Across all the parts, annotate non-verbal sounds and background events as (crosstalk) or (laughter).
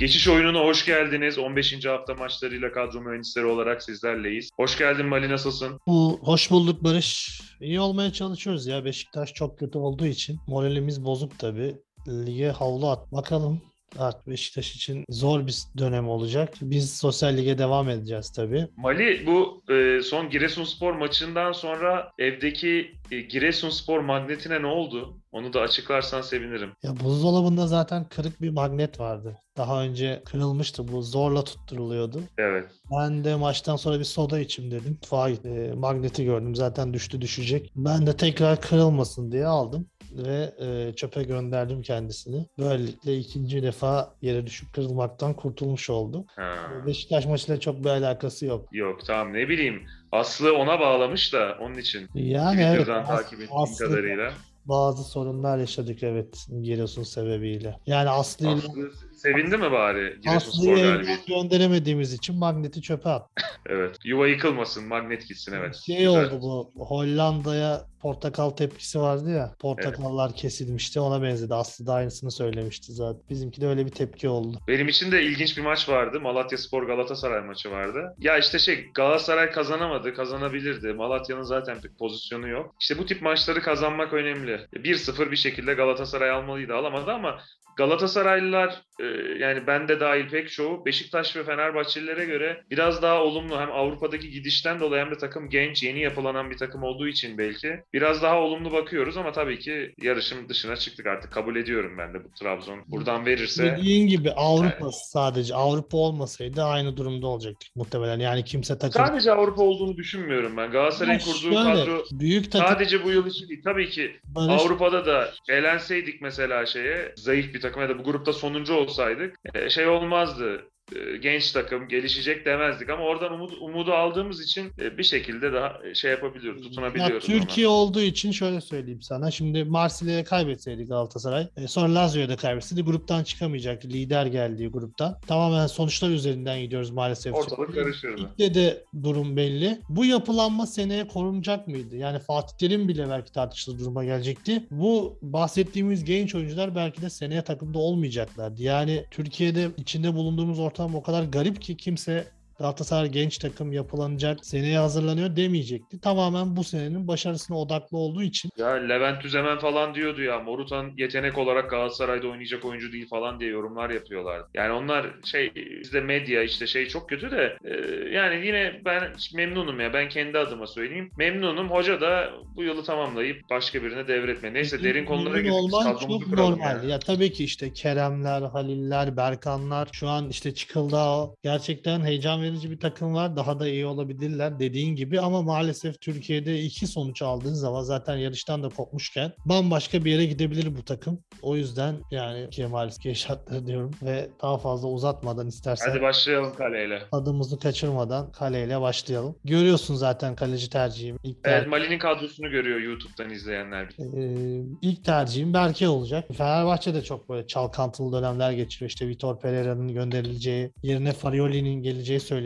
Geçiş oyununa hoş geldiniz. 15. hafta maçlarıyla kadro mühendisleri olarak sizlerleyiz. Hoş geldin Mali nasılsın? Bu hoş bulduk Barış. İyi olmaya çalışıyoruz ya. Beşiktaş çok kötü olduğu için moralimiz bozuk tabii. Lige havlu at. Bakalım artık Beşiktaş için zor bir dönem olacak. Biz sosyal lige devam edeceğiz tabii. Mali bu e, son Giresunspor maçından sonra evdeki e, Giresunspor magnetine ne oldu? Onu da açıklarsan sevinirim. Ya buzdolabında zaten kırık bir magnet vardı. Daha önce kırılmıştı bu zorla tutturuluyordu. Evet. Ben de maçtan sonra bir soda içim dedim. Mutfağa e, magneti gördüm zaten düştü düşecek. Ben de tekrar kırılmasın diye aldım ve e, çöpe gönderdim kendisini. Böylelikle ikinci defa yere düşüp kırılmaktan kurtulmuş oldu. Ha. Beşiktaş maçıyla çok bir alakası yok. Yok tamam ne bileyim. Aslı ona bağlamış da onun için. Yani evet Twitter'dan as- takip ettiğim aslında kadarıyla. bazı sorunlar yaşadık evet Giresun sebebiyle. Yani Aslı Aslı sevindi mi bari Aslı'yı gönderemediğimiz için magneti çöpe at. (laughs) Evet. Yuva yıkılmasın, magnet gitsin evet. Şey Güzel. oldu bu Hollanda'ya portakal tepkisi vardı ya. Portakallar kesilmişti ona benzedi. Aslı da aynısını söylemişti zaten. Bizimki de öyle bir tepki oldu. Benim için de ilginç bir maç vardı. Malatya Spor Galatasaray maçı vardı. Ya işte şey Galatasaray kazanamadı, kazanabilirdi. Malatya'nın zaten bir pozisyonu yok. İşte bu tip maçları kazanmak önemli. 1-0 bir şekilde Galatasaray almalıydı, alamadı ama Galatasaraylılar e, yani ben de dahil pek çoğu Beşiktaş ve Fenerbahçelilere göre biraz daha olumlu hem Avrupa'daki gidişten dolayı hem de takım genç, yeni yapılanan bir takım olduğu için belki biraz daha olumlu bakıyoruz ama tabii ki yarışın dışına çıktık artık kabul ediyorum ben de bu Trabzon buradan verirse Dediğin gibi Avrupa sadece Avrupa olmasaydı aynı durumda olacaktık muhtemelen. Yani kimse takım Sadece Avrupa olduğunu düşünmüyorum ben. Galatasaray'ın kurduğu şöyle, kadro büyük takım sadece bu yıl için değil. Tabii ki Barış Avrupa'da da elenseydik mesela şeye zayıf bir takım ya da bu grupta sonuncu olsaydık e, şey olmazdı. E, Genç takım gelişecek demezdik ama oradan umut, umudu aldığımız için e, bir şekilde daha e, şey yapabiliyoruz, Ya tutunabiliyoruz. Türkiye olduğu için şöyle söyleyeyim sana. Şimdi Marsilya'ya kaybetseydi Galatasaray. sonra Lazio'ya da kaybetseydi gruptan çıkamayacaktı. Lider geldiği gruptan. Tamamen sonuçlar üzerinden gidiyoruz maalesef. ortalık karışırdı. Ligde de durum belli. Bu yapılanma seneye korunacak mıydı? Yani Fatih Terim bile belki tartışılır duruma gelecekti. Bu bahsettiğimiz genç oyuncular belki de seneye takımda olmayacaklardı. Yani Türkiye'de içinde bulunduğumuz ortam o kadar garip ki kimse Galatasaray genç takım yapılanacak, seneye hazırlanıyor demeyecekti. Tamamen bu senenin başarısına odaklı olduğu için Ya Levent Üzemen falan diyordu ya Morutan yetenek olarak Galatasaray'da oynayacak oyuncu değil falan diye yorumlar yapıyorlardı. Yani onlar şey bizde medya işte şey çok kötü de e, yani yine ben memnunum ya ben kendi adıma söyleyeyim. Memnunum hoca da bu yılı tamamlayıp başka birine devretme. Neyse derin konulara Memnun girdik. olman çok normal. yani. Ya tabii ki işte Keremler, Haliller, Berkanlar şu an işte Çıkıldağ gerçekten heyecan verici bir takım var. Daha da iyi olabilirler dediğin gibi ama maalesef Türkiye'de iki sonuç aldığın zaman zaten yarıştan da kopmuşken bambaşka bir yere gidebilir bu takım. O yüzden yani Kemal şartları diyorum ve daha fazla uzatmadan istersen Hadi başlayalım kaleyle. adımızı kaçırmadan kaleyle başlayalım. Görüyorsun zaten kaleci tercihim. İlk Evet tercih- Mali'nin kadrosunu görüyor YouTube'dan izleyenler. ee, ilk tercihim Berke olacak. Fenerbahçe de çok böyle çalkantılı dönemler geçiriyor. İşte Vitor Pereira'nın gönderileceği, yerine Farioli'nin geleceği söyleniyor.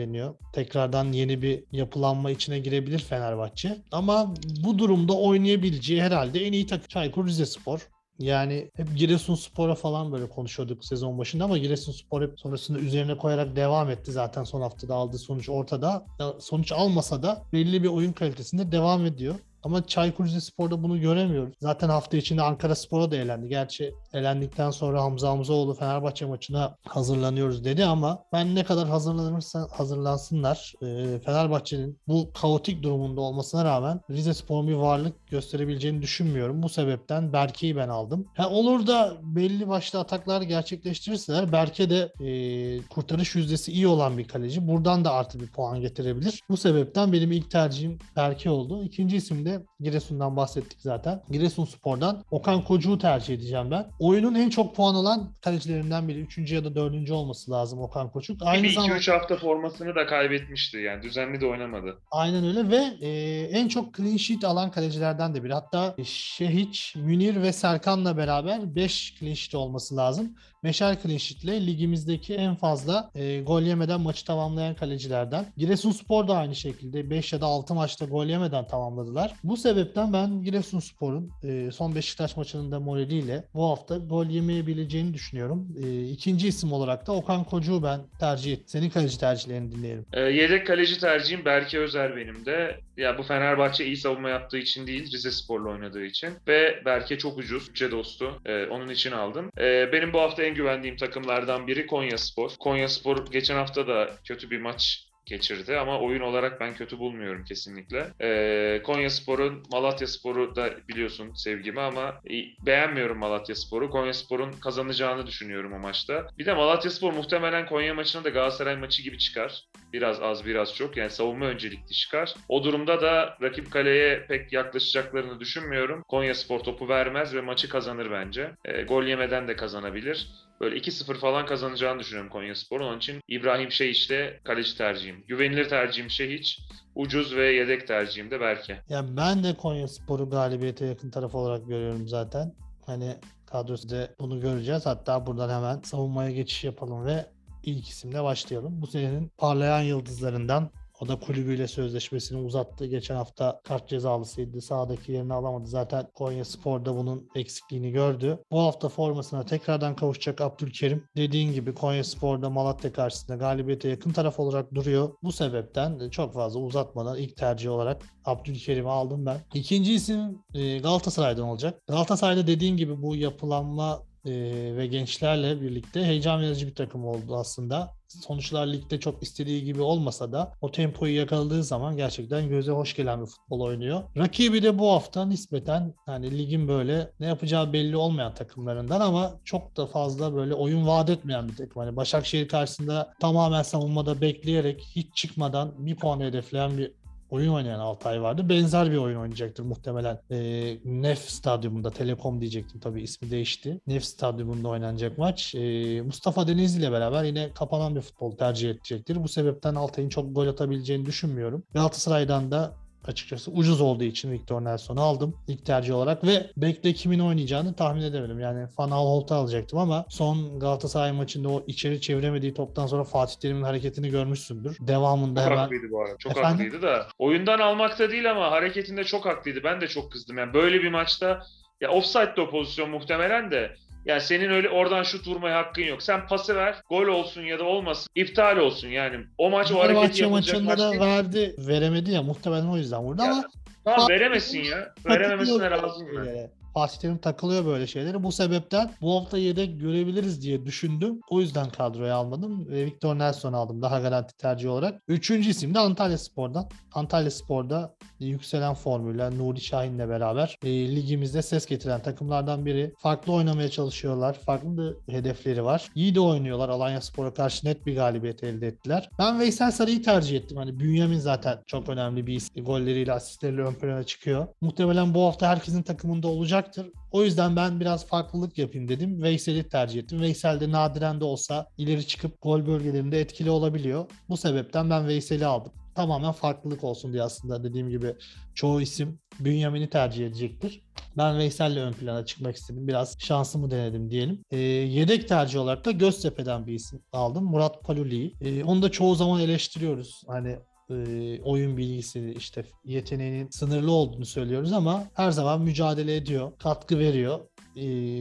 Tekrardan yeni bir yapılanma içine girebilir Fenerbahçe. Ama bu durumda oynayabileceği herhalde en iyi takım Çaykur Rizespor. Yani hep Giresunspor'a falan böyle konuşuyorduk sezon başında ama Giresunspor hep sonrasında üzerine koyarak devam etti. Zaten son haftada aldığı sonuç ortada. Sonuç almasa da belli bir oyun kalitesinde devam ediyor. Ama Çaykur Rizespor'da bunu göremiyoruz. Zaten hafta içinde Ankara Spor'a da elendi. Gerçi elendikten sonra Hamza Hamzaoğlu Fenerbahçe maçına hazırlanıyoruz dedi ama ben ne kadar hazırlanırsa hazırlansınlar e, Fenerbahçe'nin bu kaotik durumunda olmasına rağmen Rizespor'un bir varlık gösterebileceğini düşünmüyorum. Bu sebepten Berke'yi ben aldım. Ha, olur da belli başlı ataklar gerçekleştirirseler Berke de e, kurtarış yüzdesi iyi olan bir kaleci. Buradan da artı bir puan getirebilir. Bu sebepten benim ilk tercihim Berke oldu. İkinci isim de Giresun'dan bahsettik zaten. Giresunspor'dan Okan Kocuğu tercih edeceğim ben. Oyunun en çok puan alan kalecilerinden biri. Üçüncü ya da dördüncü olması lazım Okan Koçuk. Aynı zamanda 2-3 hafta formasını da kaybetmişti yani düzenli de oynamadı. Aynen öyle ve e, en çok clean sheet alan kalecilerden de biri. Hatta Şehiç, Münir ve Serkan'la beraber 5 clean sheet olması lazım. Meşal clean ligimizdeki en fazla e, gol yemeden maçı tamamlayan kalecilerden. Giresunspor da aynı şekilde 5 ya da 6 maçta gol yemeden tamamladılar. Bu sebepten ben Giresunspor'un e, son Beşiktaş maçının da moraliyle bu hafta gol yemeyebileceğini düşünüyorum. E, ikinci isim olarak da Okan Kocuğu ben tercih ettim. Senin kaleci tercihlerini dinleyelim. E, yedek kaleci tercihim Berke Özer benim de. Ya bu Fenerbahçe iyi savunma yaptığı için değil, Rize Spor'la oynadığı için. Ve Berke çok ucuz, bütçe dostu. E, onun için aldım. E, benim bu hafta en güvendiğim takımlardan biri Konya Spor. Konya Spor geçen hafta da kötü bir maç geçirdi ama oyun olarak ben kötü bulmuyorum kesinlikle. Ee, Konya Spor'un Malatya Spor'u da biliyorsun sevgimi ama beğenmiyorum Malatya Spor'u. Konya Spor'un kazanacağını düşünüyorum o maçta. Bir de Malatya Spor muhtemelen Konya maçına da Galatasaray maçı gibi çıkar. Biraz az biraz çok yani savunma öncelikli çıkar. O durumda da rakip kaleye pek yaklaşacaklarını düşünmüyorum. Konya Spor topu vermez ve maçı kazanır bence. E, gol yemeden de kazanabilir. Böyle 2-0 falan kazanacağını düşünüyorum Konya Spor'un. Onun için İbrahim Şehiç'te kaleci tercihim. Güvenilir tercihim Şehiç. Ucuz ve yedek tercihim de Berke. Ya ben de Konya Spor'u galibiyete yakın taraf olarak görüyorum zaten. Hani kadrosu da bunu göreceğiz. Hatta buradan hemen savunmaya geçiş yapalım ve ilk isimle başlayalım. Bu senenin parlayan yıldızlarından o da kulübüyle sözleşmesini uzattı. Geçen hafta kart cezalısıydı. Sağdaki yerini alamadı. Zaten Konya Spor'da bunun eksikliğini gördü. Bu hafta formasına tekrardan kavuşacak Abdülkerim. Dediğin gibi Konya Spor'da Malatya karşısında galibiyete yakın taraf olarak duruyor. Bu sebepten çok fazla uzatmadan ilk tercih olarak Abdülkerim'i aldım ben. İkinci isim e, Galatasaray'dan olacak. Galatasaray'da dediğin gibi bu yapılanma e, ve gençlerle birlikte heyecan verici bir takım oldu aslında sonuçlar ligde çok istediği gibi olmasa da o tempoyu yakaladığı zaman gerçekten göze hoş gelen bir futbol oynuyor. Rakibi de bu hafta nispeten hani ligin böyle ne yapacağı belli olmayan takımlarından ama çok da fazla böyle oyun vaat etmeyen bir takım. Hani Başakşehir karşısında tamamen savunmada bekleyerek hiç çıkmadan bir puan hedefleyen bir oyun oynayan Altay vardı. Benzer bir oyun oynayacaktır muhtemelen. E, Nef Stadyumunda, Telekom diyecektim tabii ismi değişti. Nef Stadyumunda oynanacak maç. E, Mustafa Denizli ile beraber yine kapanan bir futbol tercih edecektir. Bu sebepten Altay'ın çok gol atabileceğini düşünmüyorum. Galatasaray'dan da açıkçası ucuz olduğu için Victor Nelson'u aldım ilk tercih olarak ve bekle kimin oynayacağını tahmin edemedim. Yani Van Holt'u alacaktım ama son Galatasaray maçında o içeri çeviremediği toptan sonra Fatih Terim'in hareketini görmüşsündür. Devamında çok hemen... haklıydı bu arada. Çok Efendim? haklıydı da. Oyundan almakta değil ama hareketinde çok haklıydı. Ben de çok kızdım. Yani böyle bir maçta ya offside'de o pozisyon muhtemelen de yani senin öyle oradan şut vurmaya hakkın yok. Sen pası ver, gol olsun ya da olmasın, iptal olsun yani. O maç o hareketi yapılacak maçında da verdi, veremedi ya muhtemelen o yüzden vurdu ya, ama Tamam veremesin ya. Verememesine razıyım ben. Fatih Terim takılıyor böyle şeyleri. Bu sebepten bu hafta yedek görebiliriz diye düşündüm. O yüzden kadroya almadım. Ve Victor Nelson aldım daha garanti tercih olarak. Üçüncü isim de Antalya Spor'dan. Antalya Spor'da yükselen formüller Nuri Şahin'le beraber e, ligimizde ses getiren takımlardan biri. Farklı oynamaya çalışıyorlar. Farklı hedefleri var. İyi de oynuyorlar. Alanya Spor'a karşı net bir galibiyet elde ettiler. Ben Veysel Sarı'yı tercih ettim. Hani Bünyamin zaten çok önemli bir isim. Golleriyle, asistleriyle ön plana çıkıyor. Muhtemelen bu hafta herkesin takımında olacaktır. O yüzden ben biraz farklılık yapayım dedim. Veysel'i tercih ettim. Veysel de nadiren de olsa ileri çıkıp gol bölgelerinde etkili olabiliyor. Bu sebepten ben Veysel'i aldım tamamen farklılık olsun diye aslında dediğim gibi çoğu isim Bünyamin'i tercih edecektir. Ben Veysel'le ön plana çıkmak istedim. Biraz şansımı denedim diyelim. E, yedek tercih olarak da Göztepe'den bir isim aldım. Murat Paluli'yi. E, onu da çoğu zaman eleştiriyoruz. Hani e, oyun bilgisi işte yeteneğinin sınırlı olduğunu söylüyoruz ama her zaman mücadele ediyor, katkı veriyor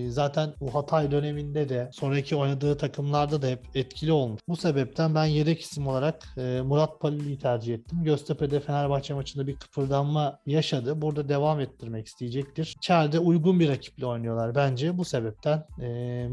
zaten bu Hatay döneminde de sonraki oynadığı takımlarda da hep etkili olmuş. Bu sebepten ben yedek isim olarak Murat Palili'yi tercih ettim. Göztepe'de Fenerbahçe maçında bir kıpırdanma yaşadı. Burada devam ettirmek isteyecektir. İçeride uygun bir rakiple oynuyorlar bence. Bu sebepten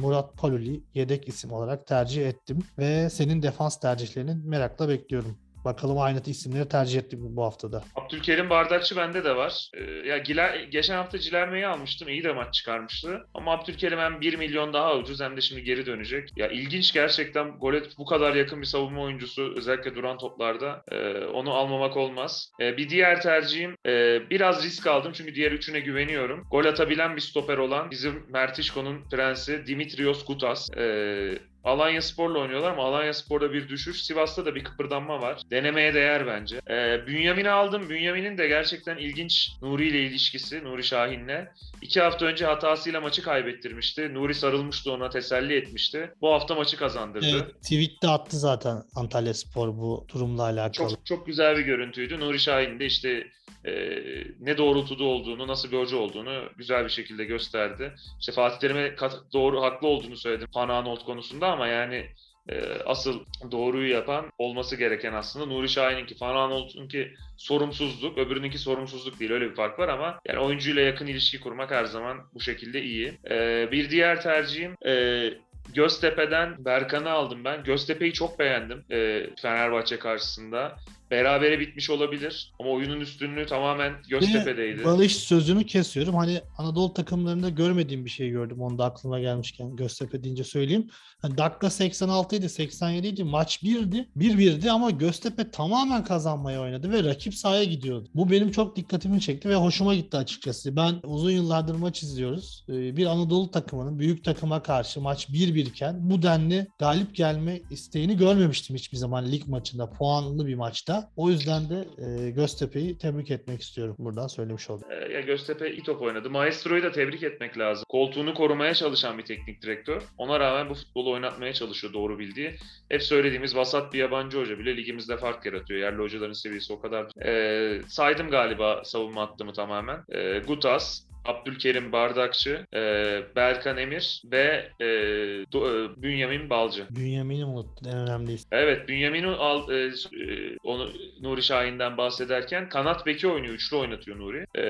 Murat Paluli yedek isim olarak tercih ettim. Ve senin defans tercihlerini merakla bekliyorum. Bakalım aynı isimleri tercih ettik bu haftada. Abdülkerim Bardakçı bende de var. Ee, ya Giler, geçen hafta Cilerme'yi almıştım. İyi de maç çıkarmıştı. Ama Abdülkerim hem 1 milyon daha ucuz hem de şimdi geri dönecek. Ya ilginç gerçekten gole bu kadar yakın bir savunma oyuncusu özellikle duran toplarda e, onu almamak olmaz. E, bir diğer tercihim e, biraz risk aldım çünkü diğer üçüne güveniyorum. Gol atabilen bir stoper olan bizim Mertişko'nun prensi Dimitrios Kutas. E, Alanya Spor'la oynuyorlar ama Alanya Spor'da bir düşüş. Sivas'ta da bir kıpırdanma var. Denemeye değer bence. Ee, Bünyamin'i aldım. Bünyamin'in de gerçekten ilginç Nuri ile ilişkisi. Nuri Şahin'le. İki hafta önce hatasıyla maçı kaybettirmişti. Nuri sarılmıştı ona teselli etmişti. Bu hafta maçı kazandırdı. Evet, tweet'te attı zaten Antalya Spor bu durumla alakalı. Çok çok güzel bir görüntüydü. Nuri Şahin de işte e, ne doğrultuda olduğunu, nasıl bir hoca olduğunu güzel bir şekilde gösterdi. İşte Fatih Terim'e doğru haklı olduğunu söyledim Fananolt konusunda ama yani e, asıl doğruyu yapan olması gereken aslında Nuri Şahin'inki, Fananolt'unki sorumsuzluk, öbürününki sorumsuzluk değil. Öyle bir fark var ama yani oyuncuyla yakın ilişki kurmak her zaman bu şekilde iyi. E, bir diğer tercihim e, Göztepe'den Berkan'ı aldım ben. Göztepe'yi çok beğendim Fenerbahçe karşısında. Berabere bitmiş olabilir ama oyunun üstünlüğü tamamen Göztepe'deydi. Barış sözünü kesiyorum. Hani Anadolu takımlarında görmediğim bir şey gördüm. Onu da aklıma gelmişken Göztepe deyince söyleyeyim. Hani dakika 86 idi, 87 idi. Maç 1'di. 1-1'di ama Göztepe tamamen kazanmaya oynadı ve rakip sahaya gidiyordu. Bu benim çok dikkatimi çekti ve hoşuma gitti açıkçası. Ben uzun yıllardır maç izliyoruz. Ee, Bir Anadolu takımının büyük takıma karşı maç 1-1 iken bu denli galip gelme isteğini görmemiştim hiçbir zaman lig maçında. Puanlı bir maçta. O yüzden de e, Göztepe'yi tebrik etmek istiyorum. Buradan söylemiş oldum. Ya Göztepe iyi top oynadı. Maestro'yu da tebrik etmek lazım. Koltuğunu korumaya çalışan bir teknik direktör. Ona rağmen bu futbolu oynatmaya çalışıyor doğru bildiği. Hep söylediğimiz vasat bir yabancı hoca bile ligimizde fark yaratıyor. Yerli hocaların seviyesi o kadar. Ee, saydım galiba savunma hattımı tamamen. Ee, Gutas, Abdülkerim Bardakçı, e, Berkan Emir ve e, Do- e, Bünyamin Balcı. Bünyamin'i unuttun en önemli isim. Evet, Bünyamin'i al, e, e, onu Nuri Şahin'den bahsederken kanat beki oynuyor, üçlü oynatıyor Nuri. E,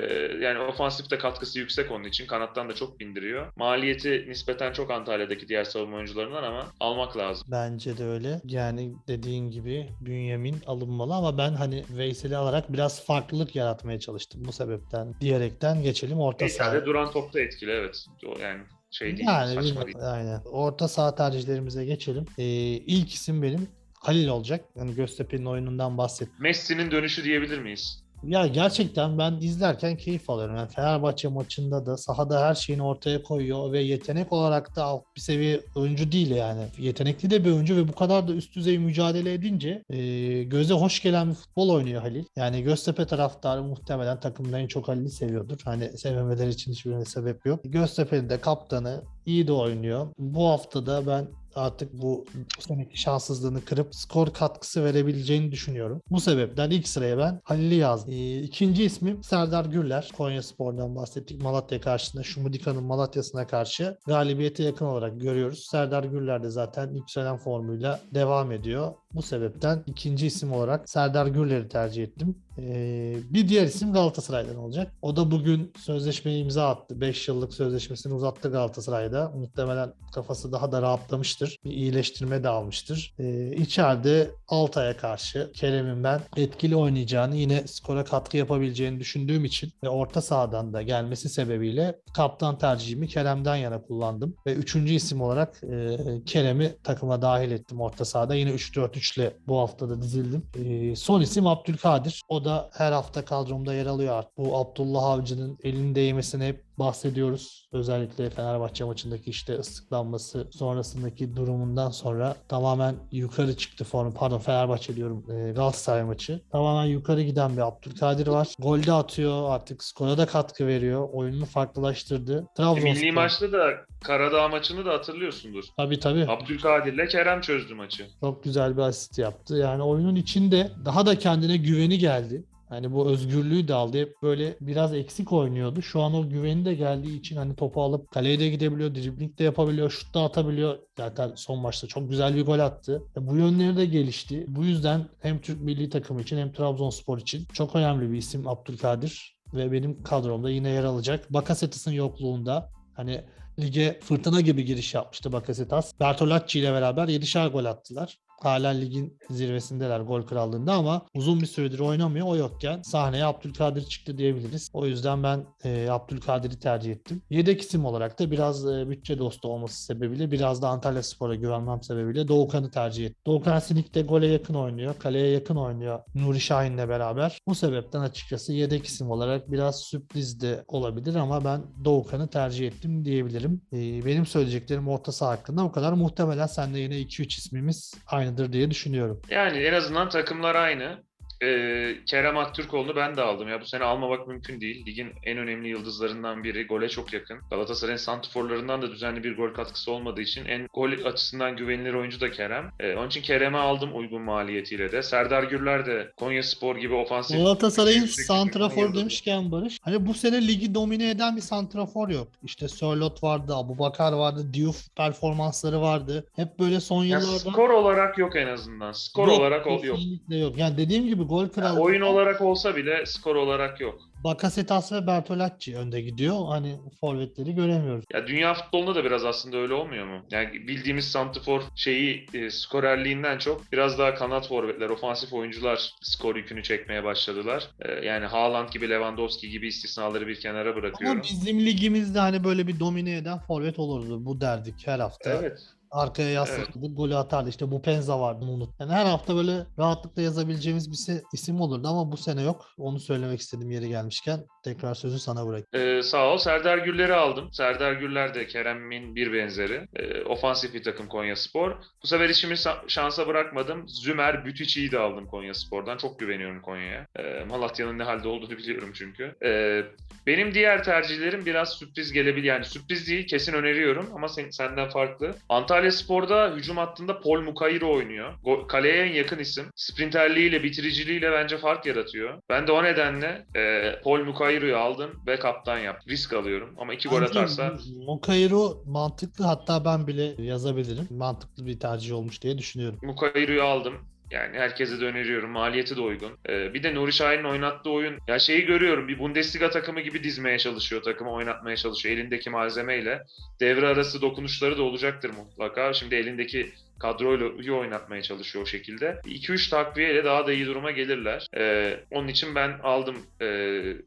yani ofansifte katkısı yüksek onun için. Kanattan da çok bindiriyor. Maliyeti nispeten çok Antalya'daki diğer savunma oyuncularından ama almak lazım. Bence de öyle. Yani dediğin gibi Bünyamin alınmalı ama ben hani Veysel'i alarak biraz farklılık yaratmaya çalıştım bu sebepten diyerekten geçelim orta Neyse, saha. duran topta etkili evet. Yani şey değil, Yani saçma değil. aynen. Orta saha tercihlerimize geçelim. Ee, ilk isim benim Halil olacak. Yani Göztepe'nin oyunundan bahsettim. Messi'nin dönüşü diyebilir miyiz? Ya gerçekten ben izlerken keyif alıyorum. Yani Fenerbahçe maçında da sahada her şeyini ortaya koyuyor ve yetenek olarak da alt bir seviye oyuncu değil yani. Yetenekli de bir oyuncu ve bu kadar da üst düzey mücadele edince e, göze hoş gelen bir futbol oynuyor Halil. Yani Göztepe taraftarı muhtemelen takımda en çok Halil'i seviyordur. Hani sevmemeleri için hiçbir sebep yok. Göztepe'nin de kaptanı iyi de oynuyor. Bu hafta da ben artık bu, seneki şanssızlığını kırıp skor katkısı verebileceğini düşünüyorum. Bu sebepten ilk sıraya ben Halil'i yazdım. Ee, ikinci ismim Serdar Gürler. Konya Spor'dan bahsettik. Malatya karşısında Şumudika'nın Malatya'sına karşı galibiyete yakın olarak görüyoruz. Serdar Gürler de zaten yükselen formuyla devam ediyor. Bu sebepten ikinci isim olarak Serdar Gürler'i tercih ettim. Ee, bir diğer isim Galatasaray'dan olacak. O da bugün sözleşmeye imza attı. 5 yıllık sözleşmesini uzattı Galatasaray'da. Muhtemelen kafası daha da rahatlamıştır. Bir iyileştirme de almıştır. Ee, içeride Altay'a karşı Kerem'in ben etkili oynayacağını yine skora katkı yapabileceğini düşündüğüm için ve orta sahadan da gelmesi sebebiyle kaptan tercihimi Kerem'den yana kullandım. Ve üçüncü isim olarak e, Kerem'i takıma dahil ettim orta sahada. Yine 3-4-3 ile bu haftada dizildim. E, son isim Abdülkadir. O da her hafta kadromda yer alıyor artık. Bu Abdullah Avcı'nın elinin değmesine hep bahsediyoruz. Özellikle Fenerbahçe maçındaki işte ıslıklanması sonrasındaki durumundan sonra tamamen yukarı çıktı form. Pardon Fenerbahçe diyorum e, Galatasaray maçı. Tamamen yukarı giden bir Abdülkadir var. Golde atıyor artık skora da katkı veriyor. Oyununu farklılaştırdı. E, Trabzonspor. milli maçta da Karadağ maçını da hatırlıyorsundur. Tabii tabii. Abdülkadir'le Kerem çözdü maçı. Çok güzel bir asist yaptı. Yani oyunun içinde daha da kendine güveni geldi. Hani bu özgürlüğü de aldı. Hep böyle biraz eksik oynuyordu. Şu an o güveni de geldiği için hani topu alıp kaleye de gidebiliyor, dribling de yapabiliyor, şut da atabiliyor. Zaten son maçta çok güzel bir gol attı. E, Bu yönleri de gelişti. Bu yüzden hem Türk milli takımı için hem Trabzonspor için çok önemli bir isim Abdülkadir. Ve benim kadromda yine yer alacak. Bakasetas'ın yokluğunda hani lige fırtına gibi giriş yapmıştı Bakasetas. Bertolacci ile beraber 7'şer gol attılar. Hala ligin zirvesindeler gol krallığında ama uzun bir süredir oynamıyor. O yokken sahneye Abdülkadir çıktı diyebiliriz. O yüzden ben e, Abdülkadir'i tercih ettim. Yedek isim olarak da biraz e, bütçe dostu olması sebebiyle biraz da Antalya Spor'a güvenmem sebebiyle Doğukan'ı tercih ettim. Doğukan Sinik de gole yakın oynuyor. Kaleye yakın oynuyor Nuri Şahin'le beraber. Bu sebepten açıkçası yedek isim olarak biraz sürpriz de olabilir ama ben Doğukan'ı tercih ettim diyebilirim. E, benim söyleyeceklerim orta saha hakkında bu kadar. Muhtemelen sen de yine 2-3 ismimiz aynıdır diye düşünüyorum. Yani en azından takımlar aynı. Ee, Kerem Aktürkoğlu'nu ben de aldım. Ya bu sene almamak mümkün değil. Ligin en önemli yıldızlarından biri. Gole çok yakın. Galatasaray'ın santrforlarından da düzenli bir gol katkısı olmadığı için en gol açısından güvenilir oyuncu da Kerem. Ee, onun için Kerem'i aldım uygun maliyetiyle de. Serdar Gürler de Konya Spor gibi ofansif Galatasaray'ın santrafor demişken Barış. Hani bu sene ligi domine eden bir santrafor yok. İşte Sörlot vardı, Abubakar vardı, Diouf performansları vardı. Hep böyle son yıllarda skor olarak yok en azından. Skor Yok, olarak ol- yok. kesinlikle yok. Yani dediğim gibi gol kralı oyun olarak olsa bile skor olarak yok. Bakasetas ve Bertolacci önde gidiyor. Hani forvetleri göremiyoruz. Ya dünya futbolunda da biraz aslında öyle olmuyor mu? Yani bildiğimiz santifor şeyi e, skorerliğinden çok biraz daha kanat forvetler, ofansif oyuncular skor yükünü çekmeye başladılar. E, yani Haaland gibi, Lewandowski gibi istisnaları bir kenara bırakıyorum. Ama bizim ligimizde hani böyle bir domine eden forvet olurdu. Bu derdik her hafta. Evet. Arkaya yaslanırdık, golü atardı. İşte bu Penza vardı unut. Yani her hafta böyle rahatlıkla yazabileceğimiz bir isim olurdu ama bu sene yok. Onu söylemek istedim yeri gelmişken. Tekrar sözü sana bırak. Ee, sağ ol. Serdar Güller'i aldım. Serdar Güller de Kerem'in bir benzeri. Ee, ofansif bir takım Konya Spor. Bu sefer işimi sa- şansa bırakmadım. Zümer Bütüçi'yi de aldım Konya Spor'dan. Çok güveniyorum Konya'ya. Ee, Malatya'nın ne halde olduğunu biliyorum çünkü. Ee, benim diğer tercihlerim biraz sürpriz gelebilir. Yani sürpriz değil kesin öneriyorum ama sen, senden farklı. Antalya Spor'da hücum hattında Paul Mukayro oynuyor. Kaleye en yakın isim. Sprinterliğiyle, bitiriciliğiyle bence fark yaratıyor. Ben de o nedenle e, Paul Mukayro'yu aldım ve kaptan yaptım. Risk alıyorum ama iki gol atarsa Mokairo mantıklı hatta ben bile yazabilirim. Mantıklı bir tercih olmuş diye düşünüyorum. Mukayro'yu aldım. Yani herkese de öneriyorum. Maliyeti de uygun. Ee, bir de Nuri Şahin'in oynattığı oyun. Ya şeyi görüyorum. Bir Bundesliga takımı gibi dizmeye çalışıyor. Takımı oynatmaya çalışıyor. Elindeki malzemeyle. Devre arası dokunuşları da olacaktır mutlaka. Şimdi elindeki kadroyla iyi oynatmaya çalışıyor o şekilde. 2-3 takviyeyle daha da iyi duruma gelirler. Ee, onun için ben aldım e,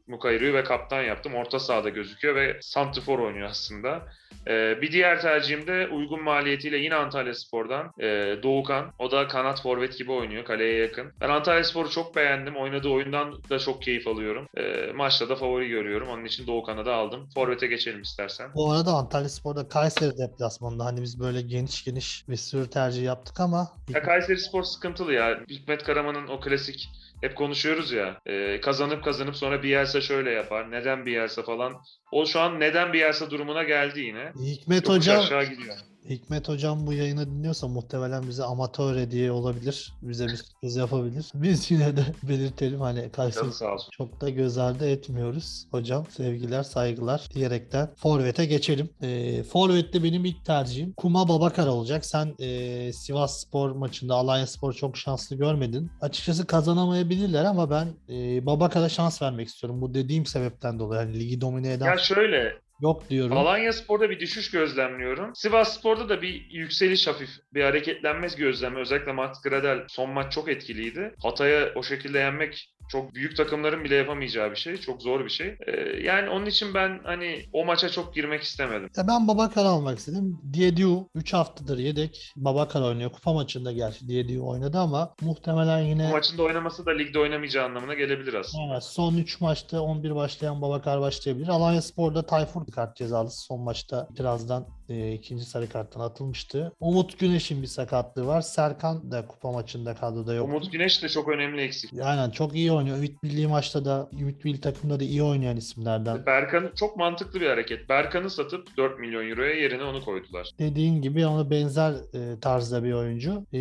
Mukayro'yu ve kaptan yaptım. Orta sahada gözüküyor ve santrifor oynuyor aslında. Ee, bir diğer tercihim de uygun maliyetiyle yine Antalya Spor'dan e, Doğukan. O da kanat forvet gibi oynuyor. Kaleye yakın. Ben Antalya Spor'u çok beğendim. Oynadığı oyundan da çok keyif alıyorum. Ee, maçta da favori görüyorum. Onun için Doğukan'ı da aldım. Forvet'e geçelim istersen. Bu arada Antalya Spor'da Kayseri deplasmanında hani biz böyle geniş geniş bir sürü tercih yaptık ama Ya Kayseri Spor sıkıntılı ya. Hikmet Karaman'ın o klasik hep konuşuyoruz ya. e, kazanıp kazanıp sonra Bielsa şöyle yapar. Neden Bielsa falan. O şu an neden Bielsa durumuna geldi yine. Hikmet Yokuş Hocam aşağı gidiyor. Hikmet Hocam bu yayını dinliyorsa muhtemelen bize amatör hediye olabilir. Bize bir sürpriz yapabilir. (laughs) Biz yine de belirtelim hani olsun. çok da göz ardı etmiyoruz. Hocam sevgiler saygılar diyerekten Forvet'e geçelim. Ee, Forvet'te benim ilk tercihim Kuma Babakar olacak. Sen e, Sivas Spor maçında Alanya Spor çok şanslı görmedin. Açıkçası kazanamayabilirler ama ben e, Babakar'a şans vermek istiyorum. Bu dediğim sebepten dolayı. Yani ligi domine eden Ya şöyle yok diyorum. Alanya Spor'da bir düşüş gözlemliyorum. Sivas Spor'da da bir yükseliş hafif, bir hareketlenme gözlemi. Özellikle Max Gradel son maç çok etkiliydi. Hatay'a o şekilde yenmek çok büyük takımların bile yapamayacağı bir şey. Çok zor bir şey. Ee, yani onun için ben hani o maça çok girmek istemedim. Ya ben Babakar almak istedim. Diediu 3 haftadır yedek. Babakar oynuyor. Kupa maçında gerçi Diediu oynadı ama muhtemelen yine Bu maçın da oynaması da ligde oynamayacağı anlamına gelebilir aslında. Evet, son 3 maçta 11 başlayan Babakar başlayabilir. Alanya Spor'da Tayfur kart cezalısı son maçta birazdan e, ikinci sarı karttan atılmıştı. Umut Güneş'in bir sakatlığı var. Serkan da kupa maçında kadroda yok. Umut Güneş de çok önemli eksik. Aynen çok iyi oynuyor. Ümit Milli maçta da Ümit Milli takımda da iyi oynayan isimlerden. Berkan çok mantıklı bir hareket. Berkan'ı satıp 4 milyon euroya yerine onu koydular. Dediğin gibi ona benzer e, tarzda bir oyuncu. E,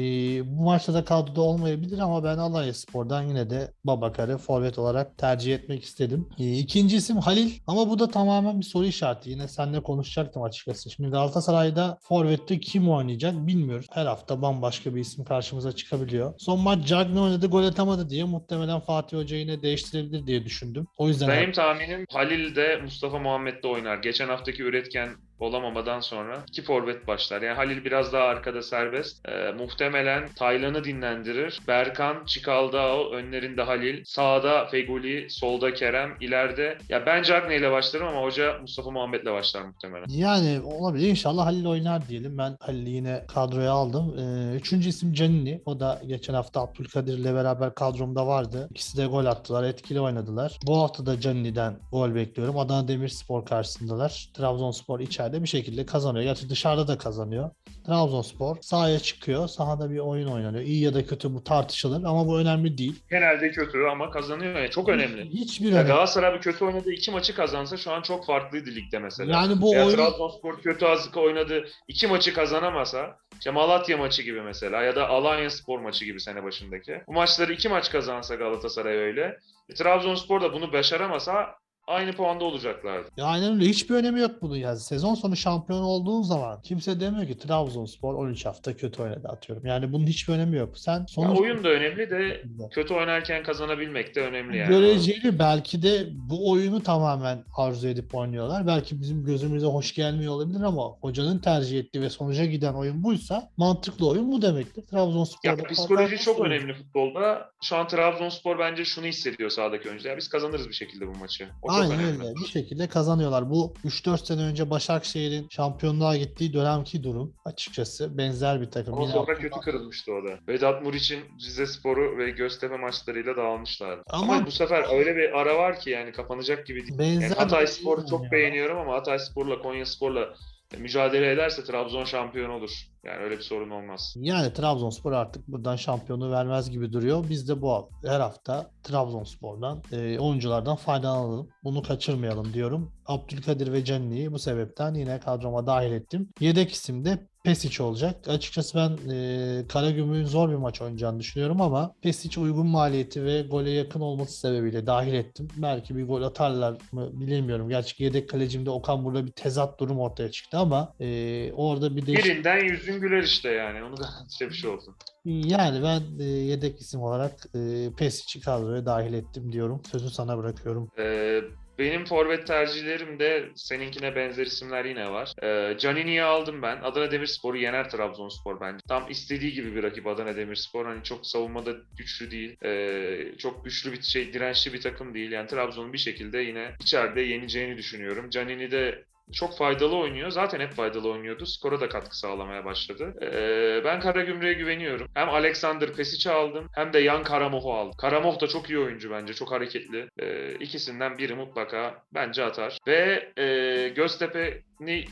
bu maçta da kadroda olmayabilir ama ben Alanya Spor'dan yine de Babakar'ı forvet olarak tercih etmek istedim. E, ikinci isim Halil ama bu da tamamen bir soru işareti. Yine seninle konuşacaktım açıkçası. Şimdi Galatasaray'da forvette kim oynayacak bilmiyoruz. Her hafta bambaşka bir isim karşımıza çıkabiliyor. Son maç Cagney oynadı gol atamadı diye muhtemelen Fatih Hoca yine değiştirebilir diye düşündüm. O yüzden Benim tahminim Halil de Mustafa Muhammed de oynar. Geçen haftaki üretken olamamadan sonra iki forvet başlar. Yani Halil biraz daha arkada serbest. Ee, muhtemelen Taylan'ı dinlendirir. Berkan, Çikaldao, önlerinde Halil, sağda Feguli, solda Kerem, ileride ya ben Cagney ile başlarım ama hoca Mustafa Muhammed'le başlar muhtemelen. Yani olabilir. İnşallah Halil oynar diyelim. Ben Halil'i yine kadroya aldım. Ee, üçüncü isim Canini. O da geçen hafta Abdülkadir ile beraber kadromda vardı. İkisi de gol attılar. Etkili oynadılar. Bu hafta da Canini'den gol bekliyorum. Adana Demirspor karşısındalar. Trabzonspor içeride bir şekilde kazanıyor. Gerçi dışarıda da kazanıyor. Trabzonspor sahaya çıkıyor. Sahada bir oyun oynanıyor. İyi ya da kötü bu tartışılır ama bu önemli değil. Genelde kötü ama kazanıyor. Yani çok önemli. Hiçbir önemli. Galatasaray bir kötü oynadığı iki maçı kazansa şu an çok farklıydı ligde mesela. Yani bu oyun Trabzonspor kötü azık oynadı. iki maçı kazanamasa işte Malatya maçı gibi mesela ya da Alanya Spor maçı gibi sene başındaki. Bu maçları iki maç kazansa Galatasaray öyle. E, Trabzonspor da bunu başaramasa aynı puanda olacaklardı. Ya aynen öyle. Hiçbir önemi yok bunun yani. Sezon sonu şampiyon olduğun zaman kimse demiyor ki Trabzonspor 13 hafta kötü oynadı atıyorum. Yani bunun hiçbir önemi yok. Sen Ya sonuç oyun da önemli de kötü oynarken kazanabilmek de önemli yani. göreceli belki de bu oyunu tamamen arzu edip oynuyorlar. Belki bizim gözümüze hoş gelmiyor olabilir ama hocanın tercih ettiği ve sonuca giden oyun buysa mantıklı oyun bu demektir. Trabzonspor'da Ya psikoloji çok oyun. önemli futbolda. Şu an Trabzonspor bence şunu hissediyor sahadaki oyuncular. Ya biz kazanırız bir şekilde bu maçı. O Aynen önemli. öyle. Bir şekilde kazanıyorlar. Bu 3-4 sene önce Başakşehir'in şampiyonluğa gittiği dönemki durum açıkçası benzer bir takım. Ama Yine sonra kötü kırılmıştı o da. Vedat Muriç'in Rize Sporu ve Göztepe maçlarıyla dağılmışlardı. Ama, Ama- bu sefer öyle bir ara var ki yani kapanacak gibi değil. Benzer Yani bir Hatay şey Spor'u çok oynuyor. beğeniyorum ama Hatay Spor'la Konya Spor'la mücadele ederse Trabzon şampiyon olur. Yani öyle bir sorun olmaz. Yani Trabzonspor artık buradan şampiyonu vermez gibi duruyor. Biz de bu her hafta Trabzonspor'dan e, oyunculardan faydalanalım. Bunu kaçırmayalım diyorum. Abdülkadir ve Cenni'yi bu sebepten yine kadroma dahil ettim. Yedek isim de Pesic olacak. Açıkçası ben e, Karagümrük'ün zor bir maç oynayacağını düşünüyorum ama Pesic uygun maliyeti ve gole yakın olması sebebiyle dahil ettim. Belki bir gol atarlar mı bilemiyorum. Gerçi yedek kalecimde Okan burada bir tezat durum ortaya çıktı ama e, orada bir değişik Birinden yüzün güler işte yani. Onu da işte (laughs) bir şey olsun. yani ben e, yedek isim olarak e, Pesic'i kadroya dahil ettim diyorum. Sözü sana bırakıyorum. Ee, benim forvet tercihlerim de seninkine benzer isimler yine var. Ee, Canini'yi aldım ben. Adana Demirspor'u yener Trabzonspor bence. Tam istediği gibi bir rakip Adana Demirspor. Hani çok savunmada güçlü değil. Ee, çok güçlü bir şey, dirençli bir takım değil. Yani Trabzon'un bir şekilde yine içeride yeneceğini düşünüyorum. Canini de çok faydalı oynuyor. Zaten hep faydalı oynuyordu. Skora da katkı sağlamaya başladı. Ee, ben Karagümrük'e güveniyorum. Hem Alexander Pesic'i aldım hem de Yan Karamoh'u aldım. Karamoh da çok iyi oyuncu bence. Çok hareketli. Ee, ikisinden biri mutlaka bence atar. Ve e, Göztepe'ni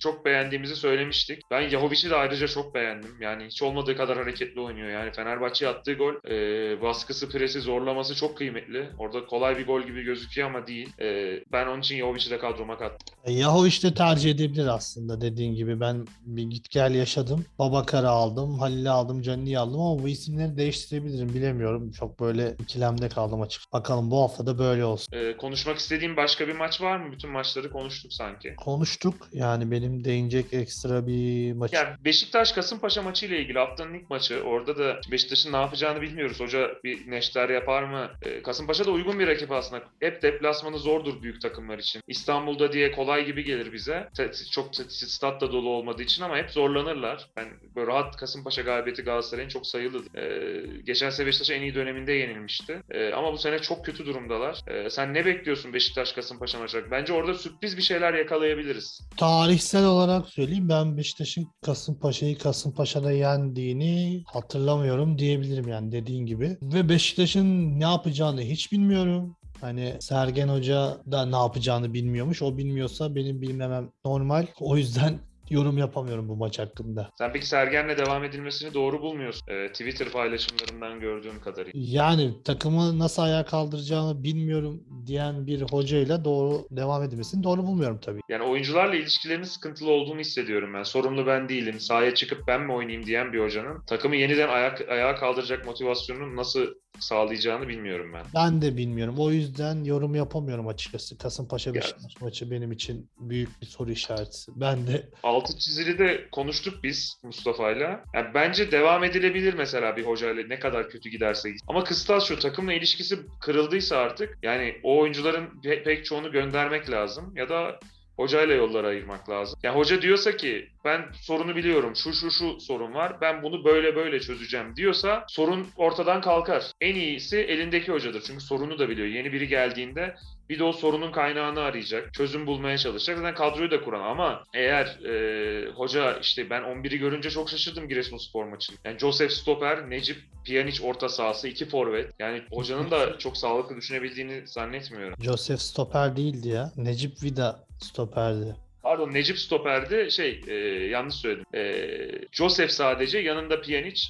çok beğendiğimizi söylemiştik. Ben Yahovic'i de ayrıca çok beğendim. Yani hiç olmadığı kadar hareketli oynuyor. Yani Fenerbahçe'ye attığı gol e, baskısı, presi, zorlaması çok kıymetli. Orada kolay bir gol gibi gözüküyor ama değil. E, ben onun için Yahovic'i de kadroma kattım. E, Yahu işte tercih edebilir aslında dediğin gibi. Ben bir git gel yaşadım. Babakar'ı aldım, Halil'i aldım, Canini'yi aldım ama bu isimleri değiştirebilirim bilemiyorum. Çok böyle ikilemde kaldım açık. Bakalım bu hafta da böyle olsun. E, konuşmak istediğim başka bir maç var mı? Bütün maçları konuştuk sanki. Konuştuk. Yani benim değinecek ekstra bir maç. Yani Beşiktaş Kasımpaşa maçı ile ilgili haftanın ilk maçı. Orada da Beşiktaş'ın ne yapacağını bilmiyoruz. Hoca bir neşter yapar mı? Ee, Kasımpaşa da uygun bir rakip aslında. Hep deplasmanı zordur büyük takımlar için. İstanbul'da diye kolay gibi gelir bize. Çok stat da dolu olmadığı için ama hep zorlanırlar. Yani böyle rahat Kasımpaşa galibiyeti Galatasaray'ın çok sayılıdır. Ee, geçen sene Beşiktaş en iyi döneminde yenilmişti. Ee, ama bu sene çok kötü durumdalar. Ee, sen ne bekliyorsun Beşiktaş Kasımpaşa maçı? Bence orada sürpriz bir şeyler yakalayabiliriz. Tarihsel olarak söyleyeyim ben Beşiktaş'ın Kasımpaşa'yı Kasımpaşa'da yendiğini hatırlamıyorum diyebilirim yani dediğin gibi. Ve Beşiktaş'ın ne yapacağını hiç bilmiyorum. Hani Sergen Hoca da ne yapacağını bilmiyormuş. O bilmiyorsa benim bilmemem normal. O yüzden yorum yapamıyorum bu maç hakkında. Sen peki Sergen'le devam edilmesini doğru bulmuyorsun. Ee, Twitter paylaşımlarından gördüğüm kadarıyla. Yani takımı nasıl ayağa kaldıracağını bilmiyorum diyen bir hocayla doğru devam edilmesini doğru bulmuyorum tabii. Yani oyuncularla ilişkilerinin sıkıntılı olduğunu hissediyorum ben. Sorumlu ben değilim. Sahaya çıkıp ben mi oynayayım diyen bir hocanın takımı yeniden ayak, ayağa kaldıracak motivasyonunu nasıl sağlayacağını bilmiyorum ben. Ben de bilmiyorum. O yüzden yorum yapamıyorum açıkçası. Kasımpaşa Beşiktaş maçı benim için büyük bir soru işareti. Ben de Altı çizili de konuştuk biz Mustafa'yla. Yani bence devam edilebilir mesela bir hocayla ne kadar kötü giderse. Ama kıstas şu takımla ilişkisi kırıldıysa artık yani o oyuncuların pe- pek çoğunu göndermek lazım ya da hocayla yolları ayırmak lazım. Yani hoca diyorsa ki ben sorunu biliyorum. Şu şu şu sorun var. Ben bunu böyle böyle çözeceğim diyorsa sorun ortadan kalkar. En iyisi elindeki hocadır. Çünkü sorunu da biliyor. Yeni biri geldiğinde bir de o sorunun kaynağını arayacak. Çözüm bulmaya çalışacak. Zaten kadroyu da kuran ama eğer e, hoca işte ben 11'i görünce çok şaşırdım Giresunspor maçını. Yani Joseph Stoper, Necip Pjanic orta sahası, iki forvet. Yani hocanın da çok sağlıklı düşünebildiğini zannetmiyorum. Joseph stoper değildi ya. Necip Vida stoperdi. Pardon Necip Stoper'di. Şey e, yanlış söyledim. E, Joseph sadece yanında Pjanic.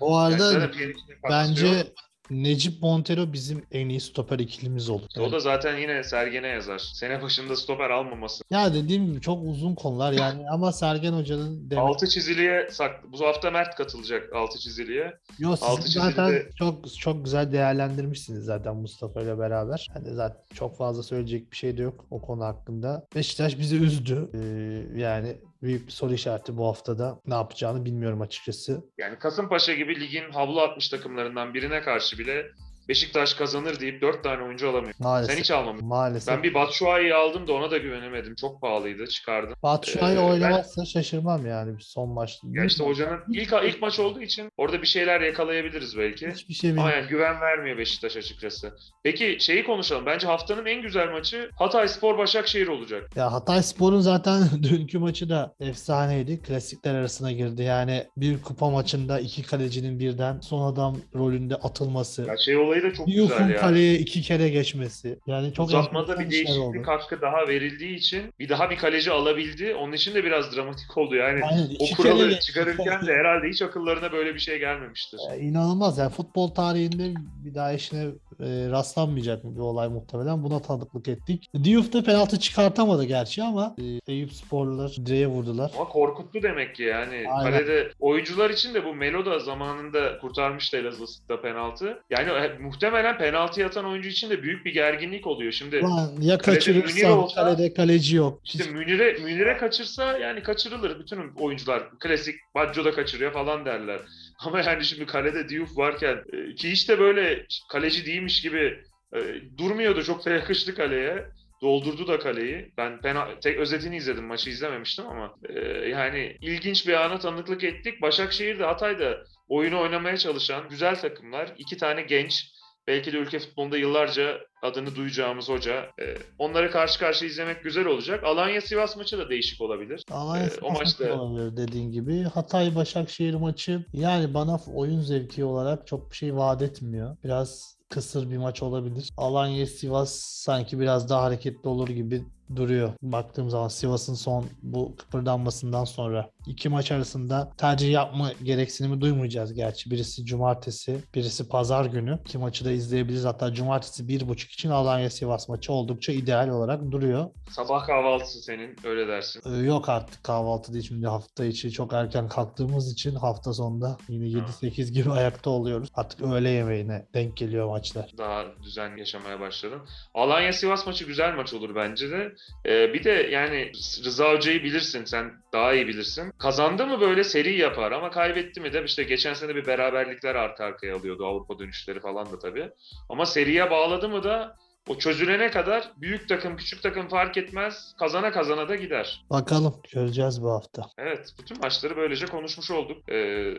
Yani Pjanic'in katkısı yok. bence Necip Montero bizim en iyi stoper ikilimiz olur. O da zaten yine Sergen'e yazar. Sene başında stoper almaması. Ya dediğim gibi çok uzun konular yani ama Sergen Hoca'nın demek Altı çiziliye sak. Bu hafta Mert katılacak altı çiziliye. Yo, siz altı zaten çizgide- çok çok güzel değerlendirmişsiniz zaten Mustafa ile beraber. Hani zaten çok fazla söyleyecek bir şey de yok o konu hakkında. Beşiktaş bizi üzdü. Ee, yani büyük bir soru işareti bu haftada. Ne yapacağını bilmiyorum açıkçası. Yani Kasımpaşa gibi ligin havlu atmış takımlarından birine karşı bile Beşiktaş kazanır deyip dört tane oyuncu alamıyor. Maalesef. Sen hiç almamışsın. Maalesef. Ben bir Batshuayi'yi aldım da ona da güvenemedim. Çok pahalıydı. Çıkardım. Batshuayi Ee, ben- oynamazsa şaşırmam yani bir son maç. Ya işte hocanın ilk ilk maç olduğu için orada bir şeyler yakalayabiliriz belki. Hiçbir şey Ama bilmiyorum. yani güven vermiyor Beşiktaş açıkçası. Peki şeyi konuşalım. Bence haftanın en güzel maçı Hatay Spor Başakşehir olacak. Ya Hatay Spor'un zaten (laughs) dünkü maçı da efsaneydi. Klasikler arasına girdi. Yani bir kupa maçında iki kalecinin birden son adam rolünde atılması. Ya şey olayı da çok Diouf'un güzel ya. kaleye iki kere geçmesi. Yani çok Uzatmada bir değişiklik oldu. hakkı daha verildiği için bir daha bir kaleci alabildi. Onun için de biraz dramatik oldu. Yani Aynen, o kuralı kere- çıkarırken de herhalde hiç akıllarına böyle bir şey gelmemiştir. Ya İnanılmaz yani futbol tarihinde bir daha eşine e, rastlanmayacak bir olay muhtemelen. Buna tanıklık ettik. Diouf da penaltı çıkartamadı gerçi ama e, Eyüp sporlular direğe vurdular. Ama korkuttu demek ki yani. Aynen. Kalede oyuncular için de bu Melo da zamanında kurtarmıştı Elazığ'da penaltı. Yani e, muhtemelen penaltı atan oyuncu için de büyük bir gerginlik oluyor. Şimdi Ulan ya Kalede Münir kaçırırsan olsa- kalede kaleci yok. işte Münir'e Münir'e kaçırsa yani kaçırılır. Bütün oyuncular klasik Baggio da kaçırıyor falan derler. (laughs) Ama yani şimdi kalede Diouf varken e, ki hiç de böyle kaleci değilmiş gibi e, durmuyordu. Çok da yakıştı kaleye. Doldurdu da kaleyi. Ben pena- tek özetini izledim. Maçı izlememiştim ama e, yani ilginç bir ana tanıklık ettik. Başakşehir de Hatay'da oyunu oynamaya çalışan güzel takımlar. İki tane genç belki de ülke futbolunda yıllarca adını duyacağımız hoca. E, onları karşı karşıya izlemek güzel olacak. Alanya Sivas maçı da değişik olabilir. Alanya Ee, o maçta- olabilir dediğin gibi. Hatay Başakşehir maçı yani bana oyun zevki olarak çok bir şey vaat etmiyor. Biraz kısır bir maç olabilir. Alanya Sivas sanki biraz daha hareketli olur gibi duruyor. Baktığım zaman Sivas'ın son bu kıpırdanmasından sonra iki maç arasında tercih yapma gereksinimi duymayacağız gerçi. Birisi cumartesi, birisi pazar günü. İki maçı da izleyebiliriz. Hatta cumartesi bir buçuk için Alanya Sivas maçı oldukça ideal olarak duruyor. Sabah kahvaltısı senin öyle dersin. Ee, Yok artık kahvaltı değil şimdi hafta içi çok erken kalktığımız için hafta sonunda yine 7-8 gibi ayakta oluyoruz. Artık öğle yemeğine denk geliyor maçlar. Daha düzen yaşamaya başladın. Alanya Sivas maçı güzel maç olur bence de. Ee, bir de yani Rıza Hoca'yı bilirsin sen daha iyi bilirsin. Kazandı mı böyle seri yapar ama kaybetti mi de işte geçen sene bir beraberlikler arka arkaya alıyordu Avrupa dönüşleri falan da tabii. Ama seriye bağladı mı da o çözülene kadar büyük takım küçük takım fark etmez kazana kazana da gider. Bakalım göreceğiz bu hafta. Evet bütün maçları böylece konuşmuş olduk. Ee,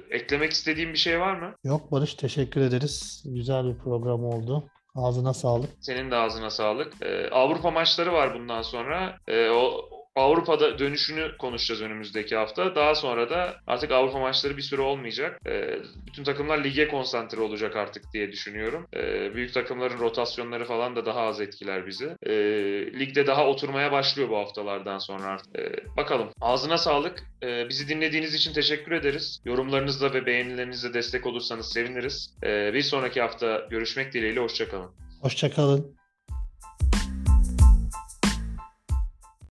eklemek istediğim bir şey var mı? Yok Barış teşekkür ederiz. Güzel bir program oldu. Ağzına sağlık. Senin de ağzına sağlık. Ee, Avrupa maçları var bundan sonra. Ee, o Avrupa'da dönüşünü konuşacağız önümüzdeki hafta. Daha sonra da artık Avrupa maçları bir süre olmayacak. Ee, bütün takımlar lige konsantre olacak artık diye düşünüyorum. Ee, büyük takımların rotasyonları falan da daha az etkiler bizi. Ee, ligde daha oturmaya başlıyor bu haftalardan sonra artık. Bakalım. Ağzına sağlık. Bizi dinlediğiniz için teşekkür ederiz. Yorumlarınızla ve beğenilerinizle destek olursanız seviniriz. Bir sonraki hafta görüşmek dileğiyle. Hoşçakalın. Hoşçakalın.